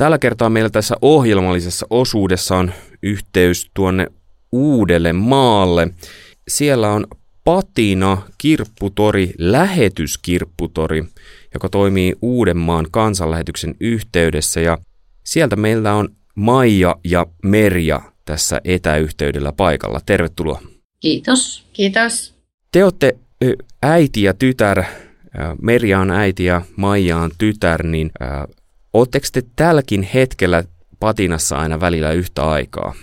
Tällä kertaa meillä tässä ohjelmallisessa osuudessa on yhteys tuonne uudelle maalle. Siellä on Patina kirpputori, lähetyskirpputori, joka toimii Uudenmaan kansanlähetyksen yhteydessä ja sieltä meillä on Maija ja Merja tässä etäyhteydellä paikalla. Tervetuloa. Kiitos. Kiitos. Te olette äiti ja tytär, Merja on äiti ja Maija on tytär, niin Oletteko te tälläkin hetkellä patinassa aina välillä yhtä aikaa?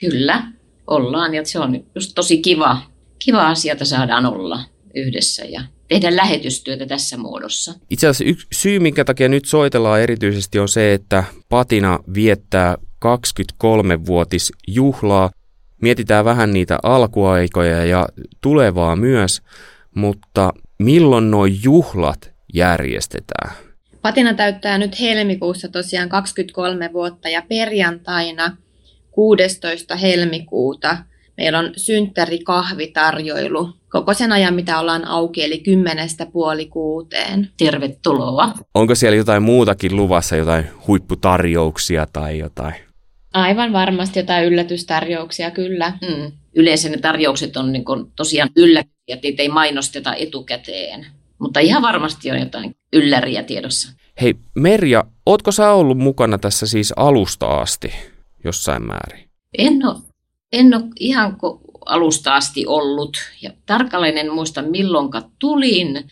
Kyllä, ollaan ja se on just tosi kiva, kiva asia, että saadaan olla yhdessä ja tehdä lähetystyötä tässä muodossa. Itse asiassa yksi syy, minkä takia nyt soitellaan erityisesti on se, että Patina viettää 23-vuotisjuhlaa. Mietitään vähän niitä alkuaikoja ja tulevaa myös, mutta milloin nuo juhlat järjestetään? Patina täyttää nyt helmikuussa tosiaan 23 vuotta ja perjantaina 16. helmikuuta meillä on synttärikahvitarjoilu koko sen ajan, mitä ollaan auki, eli kymmenestä puoli kuuteen. Tervetuloa. Onko siellä jotain muutakin luvassa, jotain huipputarjouksia tai jotain? Aivan varmasti jotain yllätystarjouksia, kyllä. Mm. Yleensä ne tarjoukset on niin kuin tosiaan yllätyksiä, että ei mainosteta etukäteen. Mutta ihan varmasti on jotain ylläriä tiedossa. Hei Merja, ootko sä ollut mukana tässä siis alusta asti jossain määrin? En ole, en ole ihan alusta asti ollut. Ja tarkalleen en muista milloinka tulin.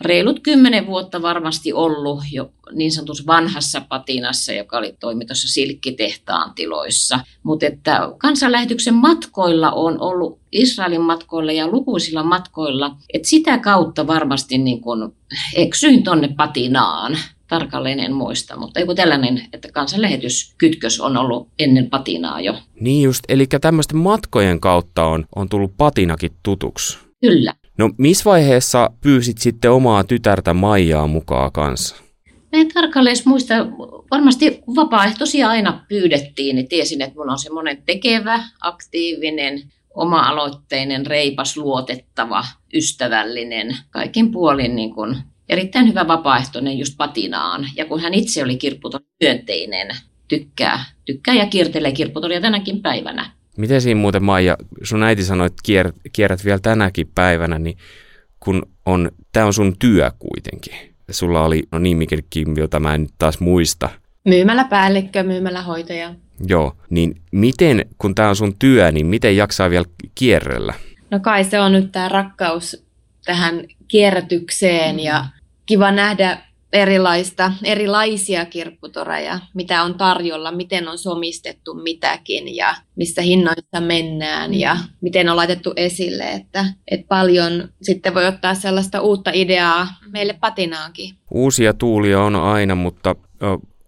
Reilut kymmenen vuotta varmasti ollut jo niin sanotussa vanhassa patinassa, joka oli toimi tuossa Silkkitehtaan tiloissa. Mutta että kansanlähetyksen matkoilla on ollut Israelin matkoilla ja lukuisilla matkoilla, että sitä kautta varmasti niin kun eksyin tonne patinaan tarkalleen en muista, mutta joku tällainen, että kansanlähetyskytkös on ollut ennen patinaa jo. Niin just, eli tämmöisten matkojen kautta on, on tullut patinakin tutuksi. Kyllä. No missä vaiheessa pyysit sitten omaa tytärtä Maijaa mukaan kanssa? Mä en tarkalleen muista, varmasti vapaaehtoisia aina pyydettiin, niin tiesin, että mun on semmoinen tekevä, aktiivinen, oma-aloitteinen, reipas, luotettava, ystävällinen, kaikin puolin niin kuin erittäin hyvä vapaaehtoinen just patinaan. Ja kun hän itse oli kirpputon myönteinen, tykkää, tykkää ja kiertelee kirpputoria tänäkin päivänä. Miten siinä muuten Maija, sun äiti sanoi, että kier, kierrät vielä tänäkin päivänä, niin kun on, tämä on sun työ kuitenkin. Sulla oli no nimikin, jota mä en taas muista. Myymäläpäällikkö, myymälähoitaja. Joo, niin miten, kun tämä on sun työ, niin miten jaksaa vielä kierrellä? No kai se on nyt tämä rakkaus tähän kierrätykseen ja kiva nähdä erilaista, erilaisia kirpputoreja, mitä on tarjolla, miten on somistettu mitäkin ja missä hinnoissa mennään ja mm. miten on laitettu esille, että, että paljon sitten voi ottaa sellaista uutta ideaa meille patinaankin. Uusia tuulia on aina, mutta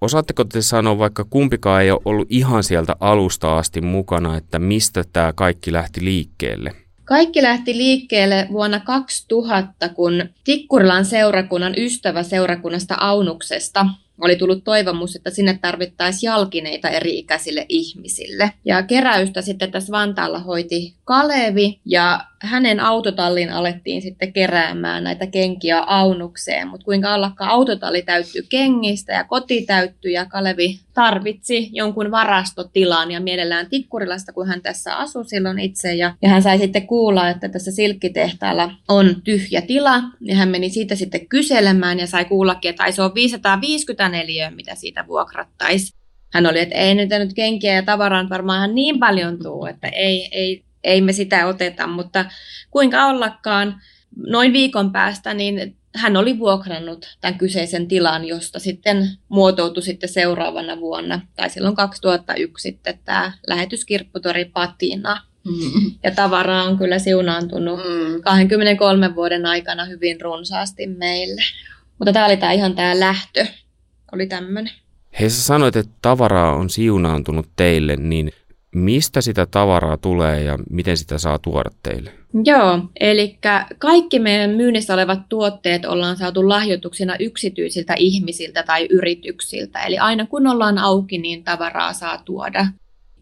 osaatteko te sanoa, vaikka kumpikaan ei ole ollut ihan sieltä alusta asti mukana, että mistä tämä kaikki lähti liikkeelle? Kaikki lähti liikkeelle vuonna 2000, kun Tikkurilan seurakunnan ystävä seurakunnasta Aunuksesta oli tullut toivomus, että sinne tarvittaisiin jalkineita eri-ikäisille ihmisille. Ja keräystä sitten tässä Vantaalla hoiti Kalevi ja hänen autotallin alettiin sitten keräämään näitä kenkiä aunukseen, mutta kuinka ollakaan autotalli täyttyi kengistä ja koti täyttyi ja Kalevi tarvitsi jonkun varastotilan ja mielellään Tikkurilasta, kun hän tässä asui silloin itse. Ja, ja hän sai sitten kuulla, että tässä silkkitehtaalla on tyhjä tila. Ja hän meni siitä sitten kyselemään ja sai kuullakin, että se on 554, mitä siitä vuokrattaisi. Hän oli, että ei nyt, nyt kenkiä ja tavaraa varmaan niin paljon tuu, että ei, ei ei me sitä oteta, mutta kuinka ollakaan noin viikon päästä niin hän oli vuokrannut tämän kyseisen tilan, josta sitten muotoutui sitten seuraavana vuonna, tai silloin 2001 sitten tämä lähetyskirpputori Patina. Mm. Ja tavara on kyllä siunaantunut mm. 23 vuoden aikana hyvin runsaasti meille. Mutta tämä oli tämä ihan tämä lähtö, oli tämmöinen. Hei sä sanoit, että tavaraa on siunaantunut teille, niin mistä sitä tavaraa tulee ja miten sitä saa tuoda teille? Joo, eli kaikki meidän myynnissä olevat tuotteet ollaan saatu lahjoituksina yksityisiltä ihmisiltä tai yrityksiltä. Eli aina kun ollaan auki, niin tavaraa saa tuoda.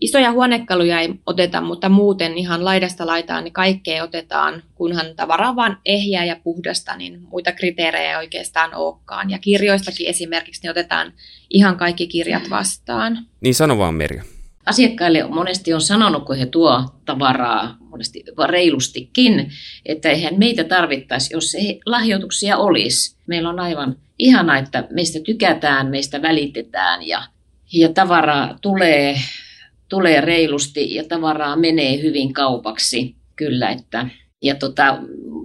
Isoja huonekaluja ei oteta, mutta muuten ihan laidasta laitaan niin kaikkea otetaan, kunhan tavara on vaan ehjää ja puhdasta, niin muita kriteerejä ei oikeastaan olekaan. Ja kirjoistakin esimerkiksi niin otetaan ihan kaikki kirjat vastaan. Niin sano vaan Merja. Asiakkaille monesti on sanonut, kun he tuo tavaraa, monesti reilustikin, että eihän meitä tarvittaisi, jos ei lahjoituksia olisi. Meillä on aivan ihana, että meistä tykätään, meistä välitetään ja, ja tavaraa tulee tulee reilusti ja tavaraa menee hyvin kaupaksi. Kyllä, että ja tota,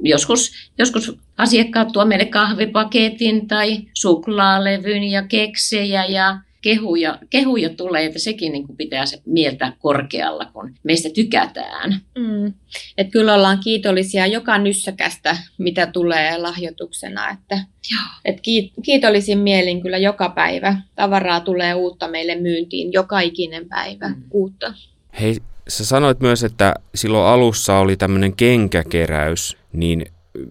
joskus, joskus asiakkaat tuo meille kahvipaketin tai suklaalevyn ja keksejä ja kehuja, kehuja tulee, että sekin niin kuin pitää se mieltä korkealla, kun meistä tykätään. Mm. Et kyllä ollaan kiitollisia joka nyssäkästä, mitä tulee lahjoituksena. Että, et kiitollisin mielin kyllä joka päivä. Tavaraa tulee uutta meille myyntiin, joka ikinen päivä mm. uutta. Hei, sä sanoit myös, että silloin alussa oli tämmöinen kenkäkeräys, niin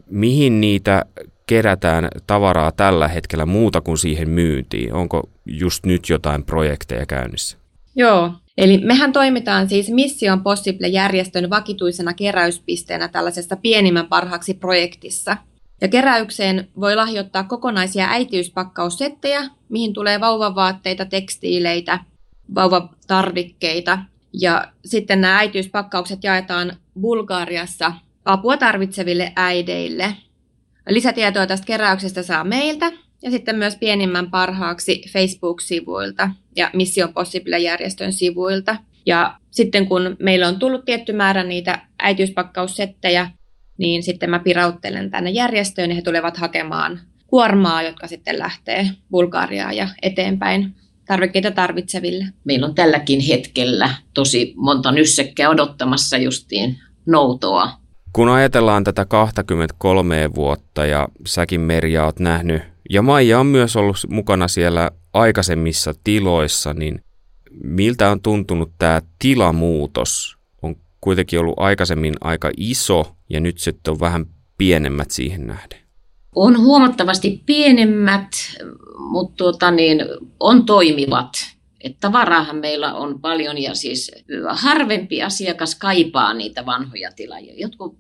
mihin niitä kerätään tavaraa tällä hetkellä muuta kuin siihen myyntiin? Onko just nyt jotain projekteja käynnissä? Joo, eli mehän toimitaan siis Mission Possible-järjestön vakituisena keräyspisteenä tällaisessa pienimmän parhaaksi projektissa. Ja keräykseen voi lahjoittaa kokonaisia äitiyspakkaussettejä, mihin tulee vauvavaatteita, tekstiileitä, vauvatarvikkeita. Ja sitten nämä äitiyspakkaukset jaetaan Bulgariassa apua tarvitseville äideille. Lisätietoa tästä keräyksestä saa meiltä ja sitten myös pienimmän parhaaksi Facebook-sivuilta ja Mission Possible-järjestön sivuilta. Ja sitten kun meillä on tullut tietty määrä niitä äitiyspakkaussettejä, niin sitten mä pirauttelen tänne järjestöön ja he tulevat hakemaan kuormaa, jotka sitten lähtee Bulgariaan ja eteenpäin tarvikkeita tarvitseville. Meillä on tälläkin hetkellä tosi monta nyssekkää odottamassa justiin noutoa kun ajatellaan tätä 23 vuotta ja säkin Merja oot nähnyt, ja Maija on myös ollut mukana siellä aikaisemmissa tiloissa, niin miltä on tuntunut tämä tilamuutos? On kuitenkin ollut aikaisemmin aika iso ja nyt sitten on vähän pienemmät siihen nähden. On huomattavasti pienemmät, mutta tuota niin, on toimivat. Että tavaraahan meillä on paljon ja siis harvempi asiakas kaipaa niitä vanhoja tilaajia. Jotkut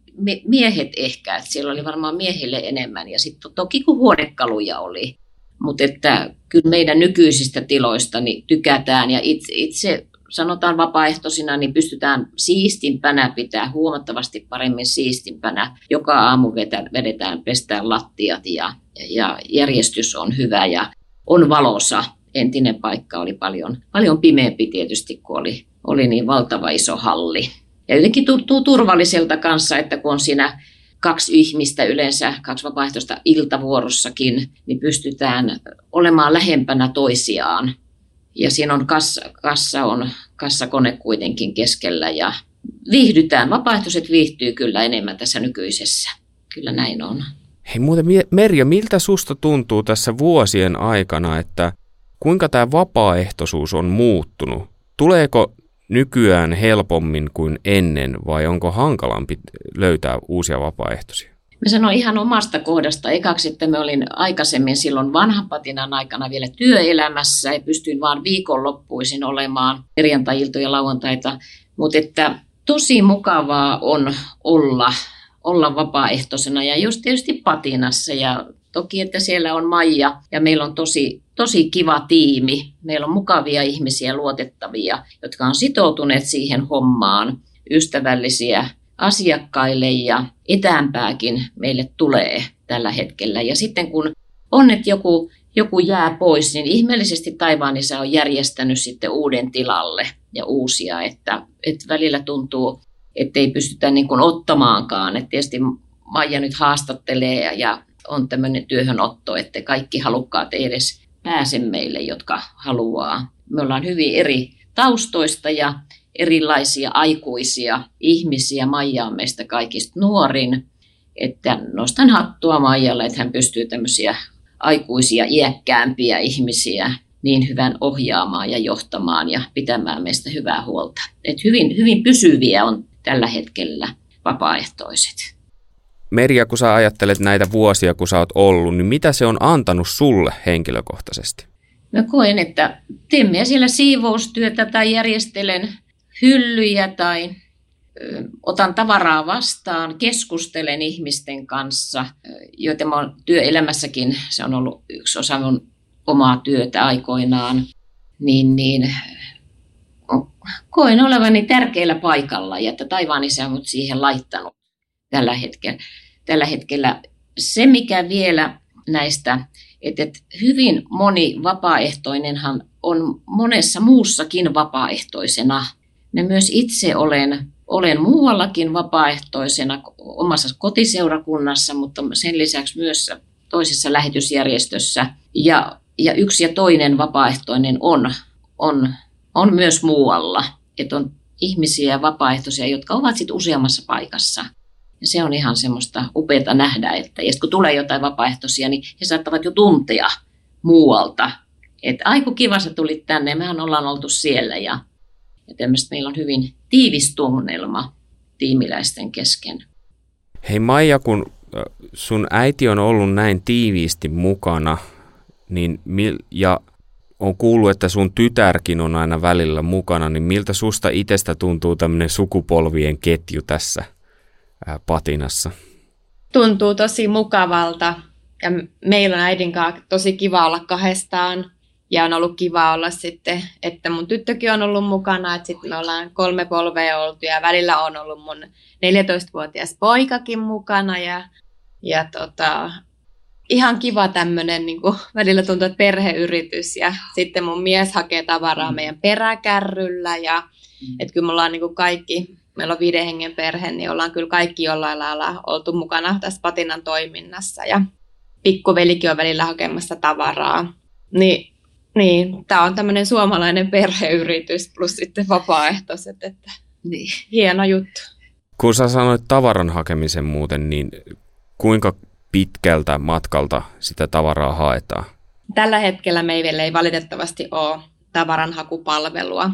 miehet ehkä, että siellä oli varmaan miehille enemmän ja sitten toki kun huonekaluja oli. Mutta että kyllä meidän nykyisistä tiloista niin tykätään ja itse, itse sanotaan vapaaehtoisina, niin pystytään siistimpänä pitää huomattavasti paremmin siistimpänä. Joka aamu vedetään, pestään lattiat ja, ja järjestys on hyvä ja on valossa. Entinen paikka oli paljon, paljon pimeämpi tietysti, kun oli, oli niin valtava iso halli. Ja jotenkin tuntuu turvalliselta kanssa, että kun on siinä kaksi ihmistä yleensä, kaksi vapaaehtoista iltavuorossakin, niin pystytään olemaan lähempänä toisiaan. Ja siinä on kassa, kassa on kassakone kuitenkin keskellä ja viihdytään. Vapaaehtoiset viihtyy kyllä enemmän tässä nykyisessä. Kyllä näin on. Hei muuten Merja, miltä susta tuntuu tässä vuosien aikana, että kuinka tämä vapaaehtoisuus on muuttunut? Tuleeko nykyään helpommin kuin ennen vai onko hankalampi löytää uusia vapaaehtoisia? Mä sanon ihan omasta kohdasta ekaksi, että me olin aikaisemmin silloin vanhapatinan aikana vielä työelämässä ja pystyin vaan viikonloppuisin olemaan perjantai ja lauantaita, mutta että tosi mukavaa on olla, olla vapaaehtoisena ja just tietysti patinassa ja toki, että siellä on Maija ja meillä on tosi tosi kiva tiimi. Meillä on mukavia ihmisiä, luotettavia, jotka on sitoutuneet siihen hommaan, ystävällisiä asiakkaille ja etäämpääkin meille tulee tällä hetkellä. Ja sitten kun on, että joku, joku jää pois, niin ihmeellisesti Taivaanissa on järjestänyt sitten uuden tilalle ja uusia, että, että välillä tuntuu, että ei pystytä niin kuin ottamaankaan. Että tietysti Maija nyt haastattelee ja on tämmöinen työhönotto, että kaikki halukkaat ei edes pääse meille, jotka haluaa. Me ollaan hyvin eri taustoista ja erilaisia aikuisia ihmisiä. Maija on meistä kaikista nuorin. Että nostan hattua Maijalle, että hän pystyy tämmöisiä aikuisia, iäkkäämpiä ihmisiä niin hyvän ohjaamaan ja johtamaan ja pitämään meistä hyvää huolta. Et hyvin, hyvin pysyviä on tällä hetkellä vapaaehtoiset. Merja, kun sä ajattelet näitä vuosia, kun sä oot ollut, niin mitä se on antanut sulle henkilökohtaisesti? Mä koen, että teen siellä siivoustyötä tai järjestelen hyllyjä tai otan tavaraa vastaan, keskustelen ihmisten kanssa, joita mä oon työelämässäkin, se on ollut yksi osa mun omaa työtä aikoinaan, niin, niin koen olevani tärkeällä paikalla ja että taivaan isä on mut siihen laittanut tällä hetkellä. Tällä hetkellä se, mikä vielä näistä, että, että hyvin moni vapaaehtoinenhan on monessa muussakin vapaaehtoisena. Me myös itse olen, olen muuallakin vapaaehtoisena omassa kotiseurakunnassa, mutta sen lisäksi myös toisessa lähetysjärjestössä. Ja, ja yksi ja toinen vapaaehtoinen on, on, on myös muualla. Että on ihmisiä ja vapaaehtoisia, jotka ovat sitten useammassa paikassa. Ja se on ihan semmoista upeaa nähdä, että ja kun tulee jotain vapaaehtoisia, niin he saattavat jo tuntea muualta, että aiku kiva sä tulit tänne, mehän ollaan oltu siellä ja, ja tämmöistä meillä on hyvin tiivis tunnelma tiimiläisten kesken. Hei Maija, kun sun äiti on ollut näin tiiviisti mukana, niin mil, ja on kuullut, että sun tytärkin on aina välillä mukana, niin miltä susta itsestä tuntuu tämmöinen sukupolvien ketju tässä patinassa? Tuntuu tosi mukavalta ja meillä on äidin kanssa tosi kiva olla kahdestaan. Ja on ollut kiva olla sitten, että mun tyttökin on ollut mukana, että sitten me ollaan kolme polvea oltu ja välillä on ollut mun 14-vuotias poikakin mukana ja, ja tota, ihan kiva tämmöinen, niin välillä tuntuu, että perheyritys ja sitten mun mies hakee tavaraa meidän peräkärryllä ja että kyllä me ollaan niin kuin kaikki, meillä on viiden hengen perhe, niin ollaan kyllä kaikki jollain lailla oltu mukana tässä patinan toiminnassa ja pikkuvelikin on välillä hakemassa tavaraa. Niin niin, tämä on tämmöinen suomalainen perheyritys plus sitten vapaaehtoiset, että niin. hieno juttu. Kun sä sanoit tavaran hakemisen muuten, niin kuinka pitkältä matkalta sitä tavaraa haetaan? Tällä hetkellä meillä ei valitettavasti ole tavaranhakupalvelua.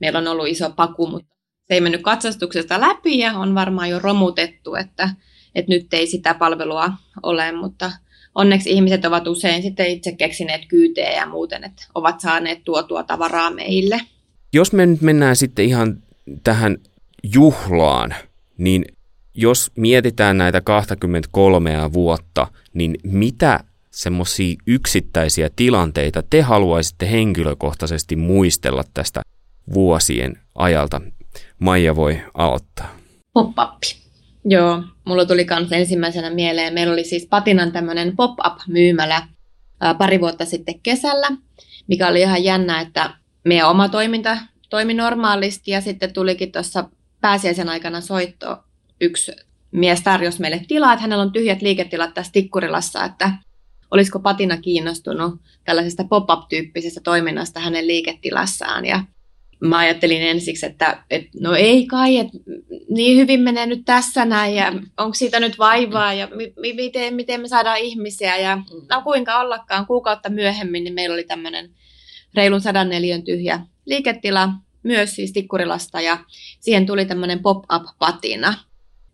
Meillä on ollut iso paku, mutta se ei mennyt katsastuksesta läpi ja on varmaan jo romutettu, että, että nyt ei sitä palvelua ole, mutta onneksi ihmiset ovat usein sitten itse keksineet kyytejä ja muuten, että ovat saaneet tuotua tavaraa meille. Jos me nyt mennään sitten ihan tähän juhlaan, niin jos mietitään näitä 23 vuotta, niin mitä semmoisia yksittäisiä tilanteita te haluaisitte henkilökohtaisesti muistella tästä vuosien ajalta? Maija voi aloittaa. Pop-up. Joo, mulla tuli kans ensimmäisenä mieleen. Meillä oli siis Patinan tämmöinen pop-up-myymälä ää, pari vuotta sitten kesällä, mikä oli ihan jännä, että meidän oma toiminta toimi normaalisti ja sitten tulikin tuossa pääsiäisen aikana soitto. Yksi mies tarjosi meille tilaa, että hänellä on tyhjät liiketilat tässä Tikkurilassa, että olisiko Patina kiinnostunut tällaisesta pop-up-tyyppisestä toiminnasta hänen liiketilassaan. Ja mä ajattelin ensiksi, että, että no ei kai, että niin hyvin menee nyt tässä näin ja onko siitä nyt vaivaa ja mi- miten, miten me saadaan ihmisiä ja no kuinka ollakaan. Kuukautta myöhemmin, niin meillä oli tämmöinen reilun sadan neliön tyhjä liiketila myös siis Tikkurilasta ja siihen tuli tämmöinen pop-up-patina,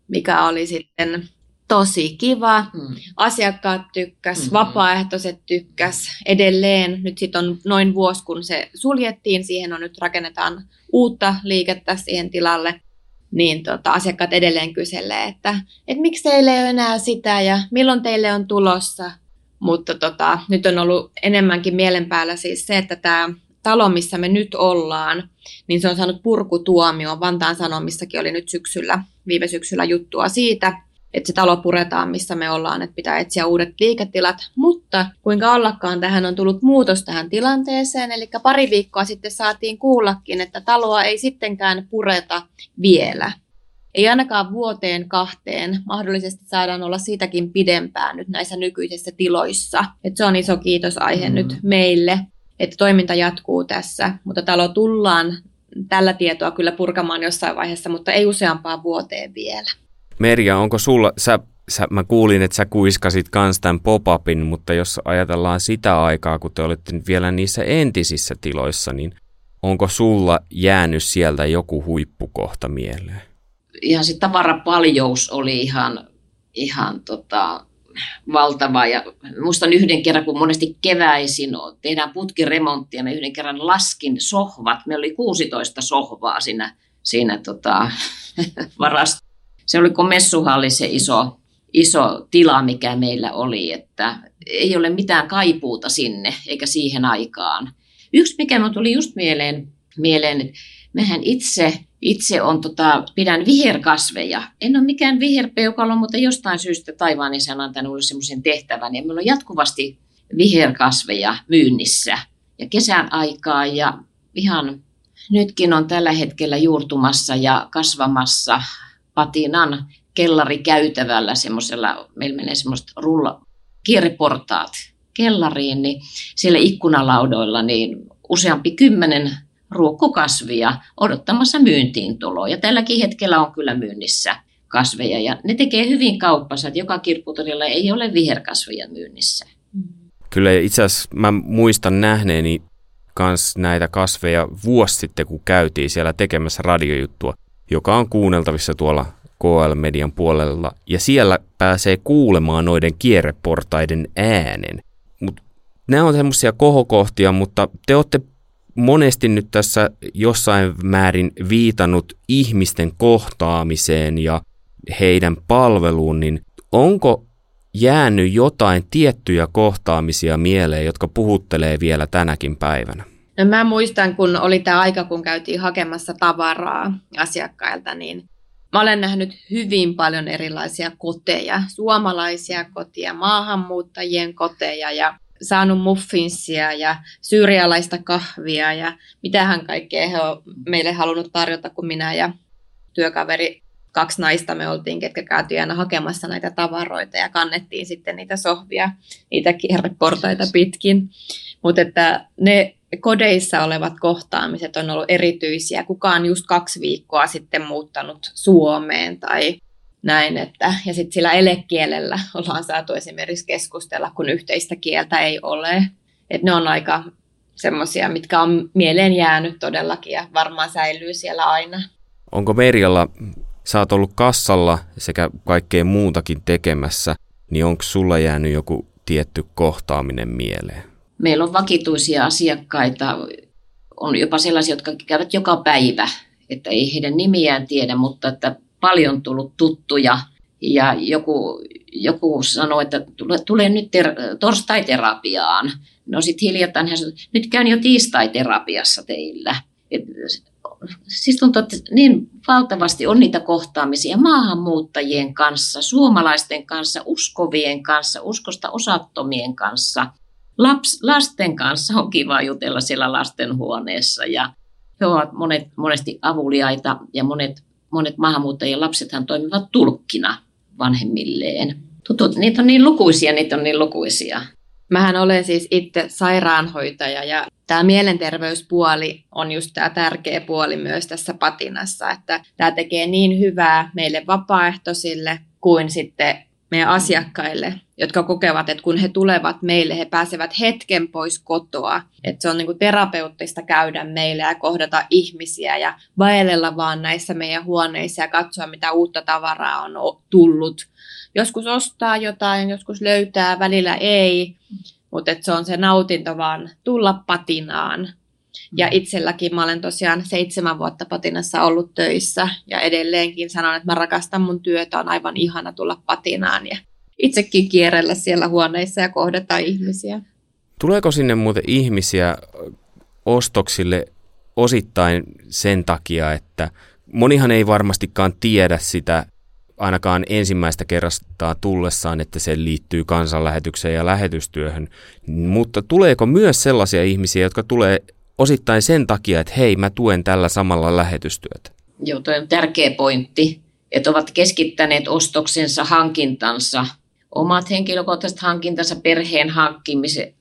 mikä oli sitten tosi kiva. Mm. Asiakkaat tykkäs, mm-hmm. vapaaehtoiset tykkäs. Edelleen nyt sitten on noin vuosi, kun se suljettiin. Siihen on nyt rakennetaan uutta liikettä siihen tilalle. Niin tota, asiakkaat edelleen kyselee, että, että miksi teille ei ole enää sitä ja milloin teille on tulossa. Mutta tota, nyt on ollut enemmänkin mielen päällä siis se, että tämä talo, missä me nyt ollaan, niin se on saanut purkutuomio. Vantaan Sanomissakin oli nyt syksyllä, viime syksyllä juttua siitä, että se talo puretaan, missä me ollaan, että pitää etsiä uudet liiketilat. Mutta kuinka ollakaan tähän on tullut muutos tähän tilanteeseen, eli pari viikkoa sitten saatiin kuullakin, että taloa ei sittenkään pureta vielä. Ei ainakaan vuoteen kahteen, mahdollisesti saadaan olla siitäkin pidempään nyt näissä nykyisissä tiloissa. Et se on iso kiitosaihe mm. nyt meille, että toiminta jatkuu tässä, mutta talo tullaan tällä tietoa kyllä purkamaan jossain vaiheessa, mutta ei useampaan vuoteen vielä. Merja, onko sulla, sä, sä, mä kuulin, että sä kuiskasit kans tämän pop-upin, mutta jos ajatellaan sitä aikaa, kun te olette vielä niissä entisissä tiloissa, niin onko sulla jäänyt sieltä joku huippukohta mieleen? Ihan se tavarapaljous oli ihan, ihan tota, valtava. Ja muistan yhden kerran, kun monesti keväisin tehdään putkiremonttia, me yhden kerran laskin sohvat. Meillä oli 16 sohvaa siinä, siinä tota, varasto. Se oli kuin messuhalli se iso, iso tila, mikä meillä oli, että ei ole mitään kaipuuta sinne eikä siihen aikaan. Yksi, mikä minun tuli just mieleen, mieleen että mehän itse, itse on, tota, pidän viherkasveja. En ole mikään viherpeukalo, mutta jostain syystä taivaan isän antanut minulle semmoisen tehtävän. Ja meillä on jatkuvasti viherkasveja myynnissä ja kesän aikaa ja ihan nytkin on tällä hetkellä juurtumassa ja kasvamassa patinan kellarikäytävällä semmoisella, meillä menee semmoista rulla, kierreportaat kellariin, niin siellä ikkunalaudoilla niin useampi kymmenen ruokkokasvia odottamassa myyntiin tuloa. Ja tälläkin hetkellä on kyllä myynnissä kasveja ja ne tekee hyvin kauppansa, että joka kirpputorilla ei ole viherkasveja myynnissä. Kyllä itse asiassa mä muistan nähneeni kans näitä kasveja vuosi sitten, kun käytiin siellä tekemässä radiojuttua, joka on kuunneltavissa tuolla KL-median puolella, ja siellä pääsee kuulemaan noiden kierreportaiden äänen. Mut nämä on semmoisia kohokohtia, mutta te olette monesti nyt tässä jossain määrin viitannut ihmisten kohtaamiseen ja heidän palveluun, niin onko jäänyt jotain tiettyjä kohtaamisia mieleen, jotka puhuttelee vielä tänäkin päivänä? No mä muistan, kun oli tämä aika, kun käytiin hakemassa tavaraa asiakkailta, niin mä olen nähnyt hyvin paljon erilaisia koteja, suomalaisia kotia, maahanmuuttajien koteja ja saanut muffinsia ja syyrialaista kahvia ja mitähän kaikkea he on meille halunnut tarjota, kun minä ja työkaveri, kaksi naista me oltiin, ketkä käytiin aina hakemassa näitä tavaroita ja kannettiin sitten niitä sohvia, niitä kierreportaita pitkin. Mutta että ne kodeissa olevat kohtaamiset on ollut erityisiä. Kukaan just kaksi viikkoa sitten muuttanut Suomeen tai näin, että, ja sitten sillä elekielellä ollaan saatu esimerkiksi keskustella, kun yhteistä kieltä ei ole. Että ne on aika semmoisia, mitkä on mieleen jäänyt todellakin ja varmaan säilyy siellä aina. Onko Merjalla, sä oot ollut kassalla sekä kaikkea muutakin tekemässä, niin onko sulla jäänyt joku tietty kohtaaminen mieleen? Meillä on vakituisia asiakkaita, on jopa sellaisia, jotka käyvät joka päivä, että ei heidän nimiään tiedä, mutta että paljon tullut tuttuja ja joku, joku sanoi, että tule, tule nyt ter- torstai-terapiaan. No sitten hiljattain hän sanoi, nyt käyn jo tiistai-terapiassa teillä. Et, siis tuntuu, että niin valtavasti on niitä kohtaamisia maahanmuuttajien kanssa, suomalaisten kanssa, uskovien kanssa, uskosta osattomien kanssa. Laps, lasten kanssa on kiva jutella siellä lastenhuoneessa ja he ovat monet, monesti avuliaita ja monet monet maahanmuuttajien lapsethan toimivat tulkkina vanhemmilleen. Tutut, niitä on niin lukuisia, niitä on niin lukuisia. Mähän olen siis itse sairaanhoitaja ja tämä mielenterveyspuoli on just tämä tärkeä puoli myös tässä patinassa, että tämä tekee niin hyvää meille vapaaehtoisille kuin sitten meidän asiakkaille, jotka kokevat, että kun he tulevat meille, he pääsevät hetken pois kotoa. Että se on niin terapeuttista käydä meille ja kohdata ihmisiä ja vaellella vaan näissä meidän huoneissa ja katsoa, mitä uutta tavaraa on tullut. Joskus ostaa jotain, joskus löytää, välillä ei, mutta se on se nautinto vaan tulla patinaan ja itselläkin mä olen tosiaan seitsemän vuotta patinassa ollut töissä ja edelleenkin sanon, että mä rakastan mun työtä, on aivan ihana tulla patinaan ja itsekin kierrellä siellä huoneissa ja kohdata ihmisiä. Tuleeko sinne muuten ihmisiä ostoksille osittain sen takia, että monihan ei varmastikaan tiedä sitä ainakaan ensimmäistä kerrasta tullessaan, että se liittyy kansanlähetykseen ja lähetystyöhön. Mutta tuleeko myös sellaisia ihmisiä, jotka tulee osittain sen takia, että hei, mä tuen tällä samalla lähetystyötä. Joo, toi on tärkeä pointti, että ovat keskittäneet ostoksensa hankintansa, omat henkilökohtaiset hankintansa, perheen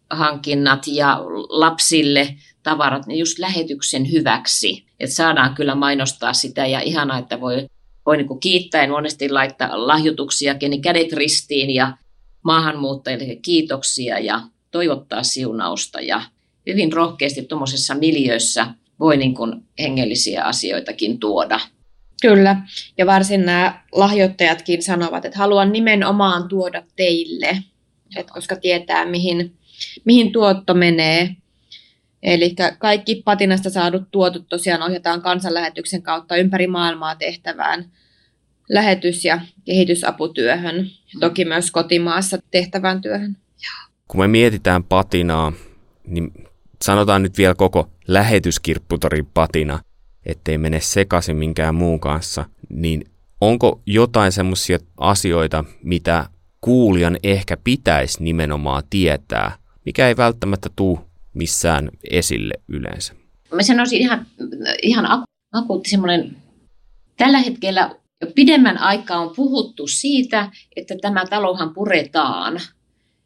hankinnat ja lapsille tavarat, niin just lähetyksen hyväksi. Että saadaan kyllä mainostaa sitä ja ihanaa, että voi, voi niin kiittää ja monesti laittaa lahjoituksiakin, niin kädet ristiin ja maahanmuuttajille kiitoksia ja toivottaa siunausta ja hyvin rohkeasti tuommoisessa miljöissä voi niin kuin hengellisiä asioitakin tuoda. Kyllä, ja varsin nämä lahjoittajatkin sanovat, että haluan nimenomaan tuoda teille, että koska tietää mihin, mihin tuotto menee. Eli kaikki patinasta saadut tuotot tosiaan ohjataan kansanlähetyksen kautta ympäri maailmaa tehtävään lähetys- ja kehitysaputyöhön, toki myös kotimaassa tehtävään työhön. Kun me mietitään patinaa, niin sanotaan nyt vielä koko lähetyskirpputorin patina, ettei mene sekaisin minkään muun kanssa, niin onko jotain semmoisia asioita, mitä kuulijan ehkä pitäisi nimenomaan tietää, mikä ei välttämättä tule missään esille yleensä? Mä sanoisin ihan, ihan akuutti semmoinen, tällä hetkellä jo pidemmän aikaa on puhuttu siitä, että tämä talohan puretaan.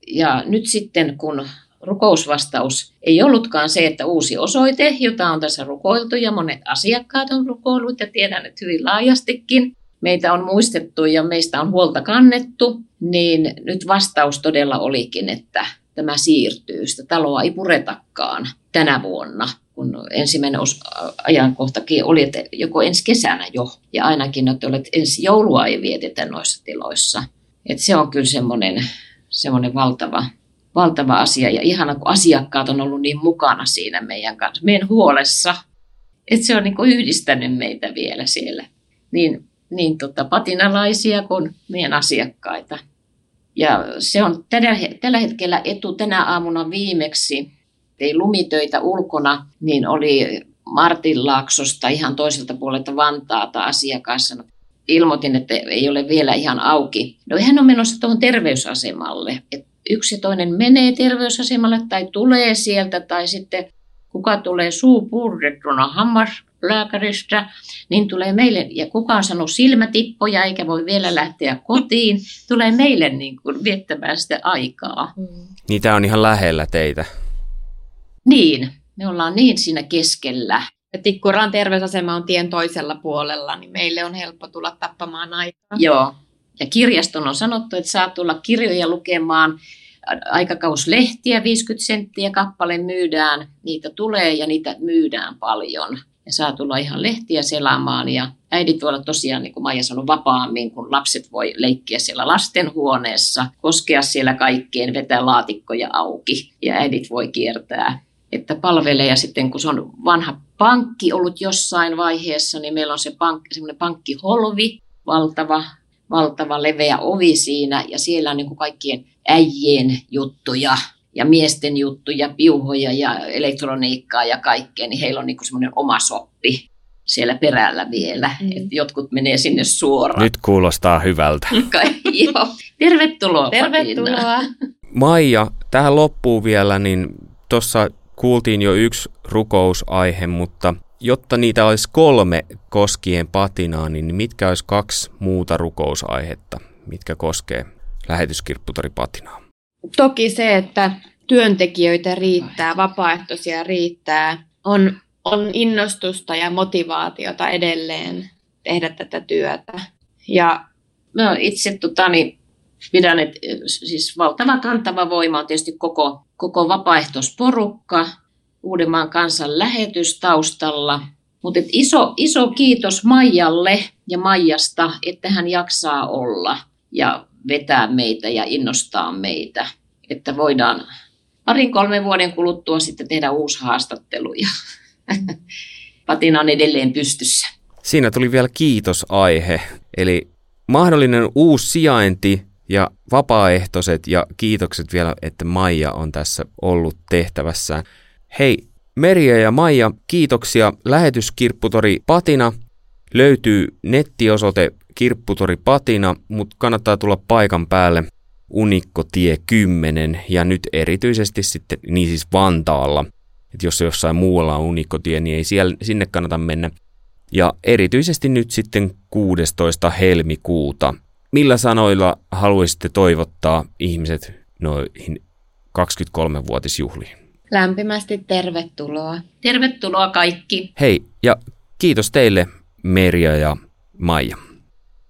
Ja nyt sitten kun rukousvastaus ei ollutkaan se, että uusi osoite, jota on tässä rukoiltu ja monet asiakkaat on rukoillut ja tiedän, että hyvin laajastikin meitä on muistettu ja meistä on huolta kannettu, niin nyt vastaus todella olikin, että tämä siirtyy. Sitä taloa ei puretakaan tänä vuonna, kun ensimmäinen ajankohtakin oli, että joko ensi kesänä jo, ja ainakin, että olet ensi joulua ei vietetä noissa tiloissa. Et se on kyllä semmoinen, semmoinen valtava, valtava asia, ja ihana, kun asiakkaat on ollut niin mukana siinä meidän kanssa, meidän huolessa, että se on niin yhdistänyt meitä vielä siellä. Niin, niin tota, patinalaisia kuin meidän asiakkaita. Ja se on tällä, tällä hetkellä etu tänä aamuna viimeksi. Ei lumitöitä ulkona, niin oli Martinlaaksosta ihan toiselta puolelta Vantaata asiakassa. Ilmoitin, että ei ole vielä ihan auki. No hän on menossa tuohon terveysasemalle. Et yksi toinen menee terveysasemalle tai tulee sieltä tai sitten kuka tulee suu purrettuna hammaslääkäristä, niin tulee meille, ja kuka on sanonut silmätippoja eikä voi vielä lähteä kotiin, tulee meille niin kuin viettämään sitä aikaa. Mm. Niitä on ihan lähellä teitä. Niin, me ollaan niin siinä keskellä. Ja Tikkuraan terveysasema on tien toisella puolella, niin meille on helppo tulla tappamaan aikaa. Joo, ja kirjaston on sanottu, että saa tulla kirjoja lukemaan aikakauslehtiä, 50 senttiä kappale myydään, niitä tulee ja niitä myydään paljon. Ja saa tulla ihan lehtiä selaamaan ja äidit voi olla tosiaan, niin kuin Maija sanoi, vapaammin, kun lapset voi leikkiä siellä lastenhuoneessa, koskea siellä kaikkeen, vetää laatikkoja auki ja äidit voi kiertää että palvelee ja sitten kun se on vanha pankki ollut jossain vaiheessa, niin meillä on se pankki, semmoinen pankkiholvi, valtava, valtava leveä ovi siinä ja siellä on niin kuin kaikkien äijien juttuja ja miesten juttuja, piuhoja ja elektroniikkaa ja kaikkea, niin heillä on niin semmoinen oma soppi siellä perällä vielä. Mm. Et jotkut menee sinne suoraan. Nyt kuulostaa hyvältä. Joo. Tervetuloa. Tervetuloa. Maija, tähän loppuu vielä, niin tuossa kuultiin jo yksi rukousaihe, mutta jotta niitä olisi kolme koskien patinaa, niin mitkä olisi kaksi muuta rukousaihetta, mitkä koskee lähetyskirpputoripatinaa? Toki se, että työntekijöitä riittää, vapaaehtoisia riittää, on, on innostusta ja motivaatiota edelleen tehdä tätä työtä. Ja no, itse totani, pidän, että siis valtava kantava voima on tietysti koko, koko vapaaehtoisporukka, Uudenmaan kansan lähetys taustalla. Mutta iso, iso kiitos Maijalle ja Maijasta, että hän jaksaa olla ja vetää meitä ja innostaa meitä, että voidaan parin kolmen vuoden kuluttua sitten tehdä uusi haastattelu ja patina on edelleen pystyssä. Siinä tuli vielä kiitosaihe, eli mahdollinen uusi sijainti ja vapaaehtoiset ja kiitokset vielä, että Maija on tässä ollut tehtävässään. Hei, Merja ja Maija, kiitoksia. Lähetyskirpputori Patina löytyy nettiosoite Kirpputori Patina, mutta kannattaa tulla paikan päälle Unikkotie 10 ja nyt erityisesti sitten, niin siis Vantaalla. että jos jossain muualla on Unikkotie, niin ei siellä, sinne kannata mennä. Ja erityisesti nyt sitten 16. helmikuuta. Millä sanoilla haluaisitte toivottaa ihmiset noihin 23-vuotisjuhliin? Lämpimästi tervetuloa. Tervetuloa kaikki. Hei, ja kiitos teille Merja ja Maija.